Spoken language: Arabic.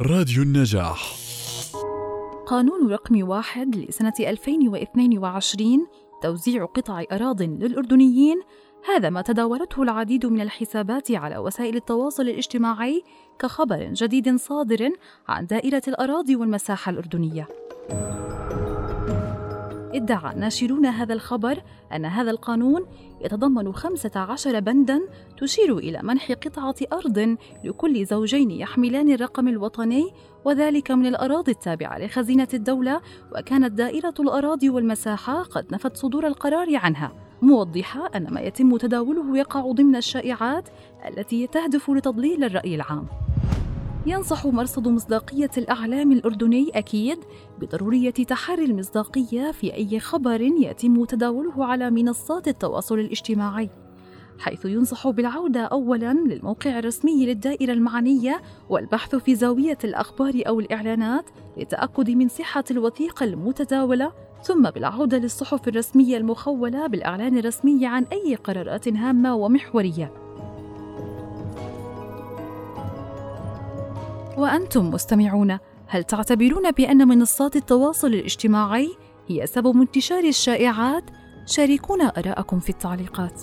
راديو النجاح قانون رقم واحد لسنة 2022 توزيع قطع أراض للأردنيين هذا ما تداولته العديد من الحسابات على وسائل التواصل الاجتماعي كخبر جديد صادر عن دائرة الأراضي والمساحة الأردنية. ادعى ناشرون هذا الخبر أن هذا القانون يتضمن 15 بندا تشير إلى منح قطعة أرض لكل زوجين يحملان الرقم الوطني وذلك من الأراضي التابعة لخزينة الدولة وكانت دائرة الأراضي والمساحة قد نفت صدور القرار عنها. موضحة أن ما يتم تداوله يقع ضمن الشائعات التي تهدف لتضليل الرأي العام. ينصح مرصد مصداقية الأعلام الأردني أكيد بضرورية تحري المصداقية في أي خبر يتم تداوله على منصات التواصل الاجتماعي حيث ينصح بالعودة أولاً للموقع الرسمي للدائرة المعنية والبحث في زاوية الأخبار أو الإعلانات للتأكد من صحة الوثيقة المتداولة ثم بالعودة للصحف الرسمية المخولة بالإعلان الرسمي عن أي قرارات هامة ومحورية. وأنتم مستمعون هل تعتبرون بأن منصات التواصل الاجتماعي هي سبب انتشار الشائعات؟ شاركونا آراءكم في التعليقات